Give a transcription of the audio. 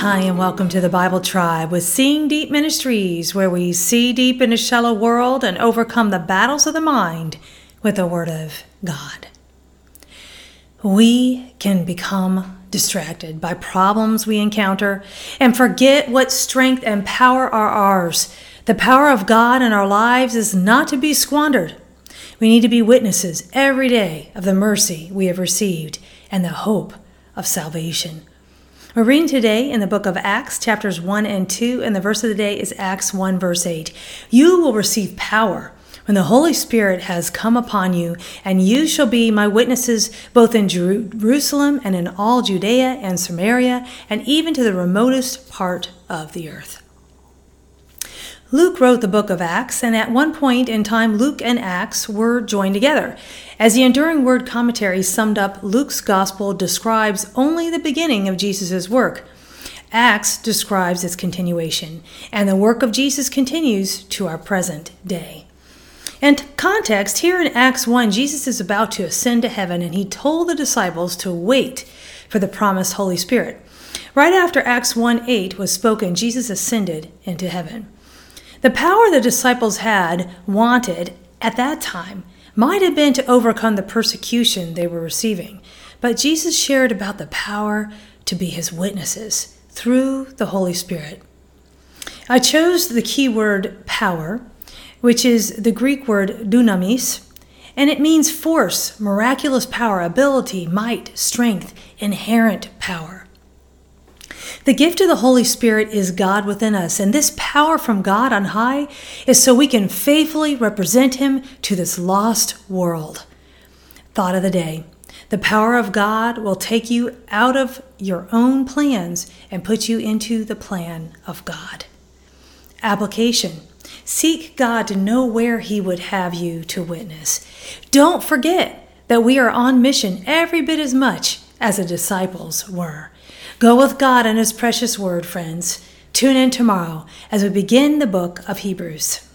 Hi, and welcome to the Bible Tribe with Seeing Deep Ministries, where we see deep in a shallow world and overcome the battles of the mind with the Word of God. We can become distracted by problems we encounter and forget what strength and power are ours. The power of God in our lives is not to be squandered. We need to be witnesses every day of the mercy we have received and the hope of salvation. We're reading today in the book of Acts, chapters 1 and 2, and the verse of the day is Acts 1, verse 8. You will receive power when the Holy Spirit has come upon you, and you shall be my witnesses both in Jerusalem and in all Judea and Samaria, and even to the remotest part of the earth. Luke wrote the book of Acts, and at one point in time, Luke and Acts were joined together. As the Enduring Word commentary summed up, Luke's gospel describes only the beginning of Jesus' work. Acts describes its continuation, and the work of Jesus continues to our present day. And context here in Acts 1, Jesus is about to ascend to heaven, and he told the disciples to wait for the promised Holy Spirit. Right after Acts 1 8 was spoken, Jesus ascended into heaven. The power the disciples had wanted at that time might have been to overcome the persecution they were receiving, but Jesus shared about the power to be his witnesses through the Holy Spirit. I chose the key word power, which is the Greek word dunamis, and it means force, miraculous power, ability, might, strength, inherent power. The gift of the Holy Spirit is God within us, and this power from God on high is so we can faithfully represent Him to this lost world. Thought of the day The power of God will take you out of your own plans and put you into the plan of God. Application Seek God to know where He would have you to witness. Don't forget that we are on mission every bit as much as the disciples were. Go with God and His precious word, friends. Tune in tomorrow as we begin the book of Hebrews.